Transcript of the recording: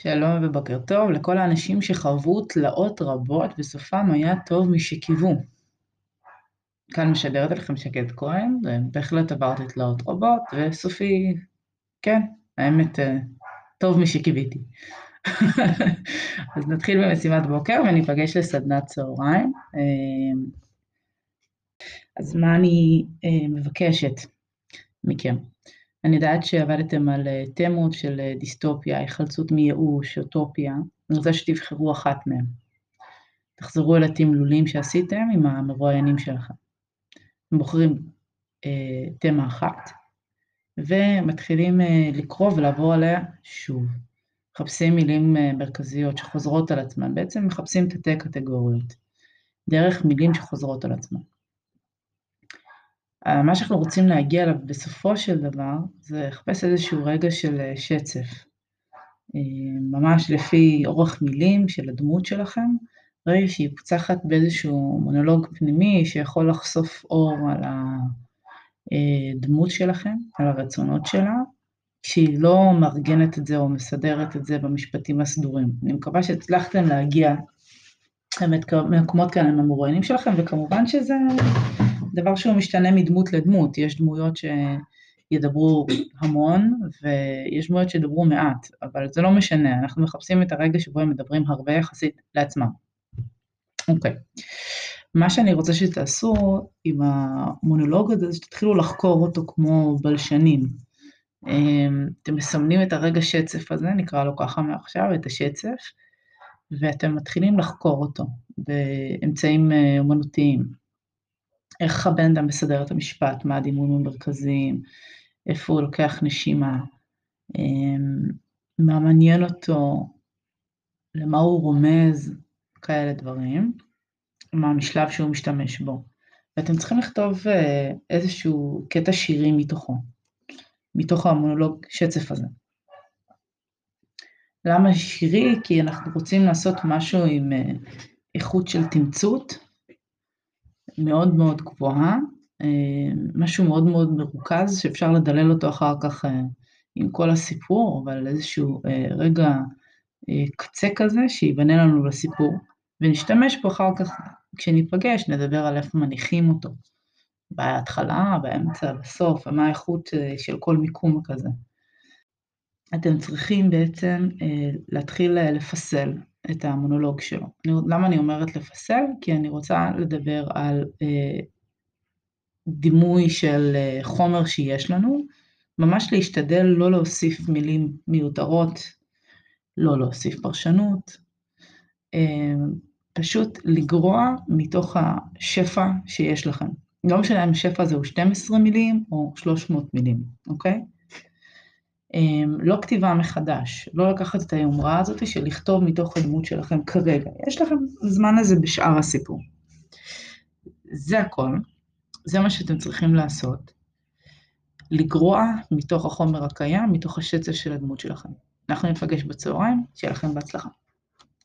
שלום ובוקר טוב לכל האנשים שחוו תלאות רבות וסופם היה טוב משקיוו. כאן משדרת לכם שקד כהן, בהחלט עברתי תלאות רבות, וסופי, כן, האמת, אה, טוב משקיוויתי. אז נתחיל במשימת בוקר וניפגש לסדנת צהריים. אה, אז מה אני אה, מבקשת מכם? אני יודעת שעבדתם על אה, תמות של אה, דיסטופיה, היחלצות מייאוש, אוטופיה, אני רוצה שתבחרו אחת מהן. תחזרו אל התמלולים שעשיתם עם המרואיינים שלכם. אתם בוחרים אה, תמה אחת, ומתחילים אה, לקרוא ולעבור עליה שוב. מחפשים מילים אה, מרכזיות שחוזרות על עצמן, בעצם מחפשים תתי קטגוריות, דרך מילים שחוזרות על עצמן. מה שאנחנו רוצים להגיע אליו בסופו של דבר, זה לחפש איזשהו רגע של אה, שצף. אה, ממש לפי אורך מילים של הדמות שלכם, רגע שהיא פוצחת באיזשהו מונולוג פנימי שיכול לחשוף אור על הדמות שלכם, על הרצונות שלה, כשהיא לא מארגנת את זה או מסדרת את זה במשפטים הסדורים. אני מקווה שהצלחתם להגיע באמת מקומות כאלה עם המרואיינים שלכם, וכמובן שזה דבר שהוא משתנה מדמות לדמות, יש דמויות שידברו המון ויש דמויות שידברו מעט, אבל זה לא משנה, אנחנו מחפשים את הרגע שבו הם מדברים הרבה יחסית לעצמם. אוקיי. מה שאני רוצה שתעשו עם המונולוג הזה, שתתחילו לחקור אותו כמו בלשנים. אמ, אתם מסמנים את הרגע שצף הזה, נקרא לו ככה מעכשיו, את השצף, ואתם מתחילים לחקור אותו באמצעים אה, אומנותיים. איך הבן אדם מסדר את המשפט, מה הדימויים המרכזיים, איפה הוא לוקח נשימה, אמ, מה מעניין אותו, למה הוא רומז, כאלה דברים, מה המשלב שהוא משתמש בו. ואתם צריכים לכתוב אה, איזשהו קטע שירי מתוכו, מתוך המונולוג שצף הזה. למה שירי? כי אנחנו רוצים לעשות משהו עם אה, איכות של תמצות, מאוד מאוד גבוהה, אה, משהו מאוד מאוד מרוכז שאפשר לדלל אותו אחר כך אה, עם כל הסיפור, אבל איזשהו אה, רגע קצה כזה שיבנה לנו לסיפור, ונשתמש בו אחר כך כשניפגש, נדבר על איפה מניחים אותו, בהתחלה, באמצע, בסוף, ומה האיכות של כל מיקום כזה. אתם צריכים בעצם להתחיל לפסל את המונולוג שלו. אני, למה אני אומרת לפסל? כי אני רוצה לדבר על אה, דימוי של אה, חומר שיש לנו, ממש להשתדל לא להוסיף מילים מיותרות, לא להוסיף פרשנות, אה, פשוט לגרוע מתוך השפע שיש לכם. לא משנה אם השפע הזה הוא 12 מילים או 300 מילים, אוקיי? אמ, לא כתיבה מחדש, לא לקחת את היומרה הזאת של לכתוב מתוך הדמות שלכם כרגע, יש לכם זמן לזה בשאר הסיפור. זה הכל, זה מה שאתם צריכים לעשות, לגרוע מתוך החומר הקיים, מתוך השצף של הדמות שלכם. אנחנו נפגש בצהריים, שיהיה לכם בהצלחה.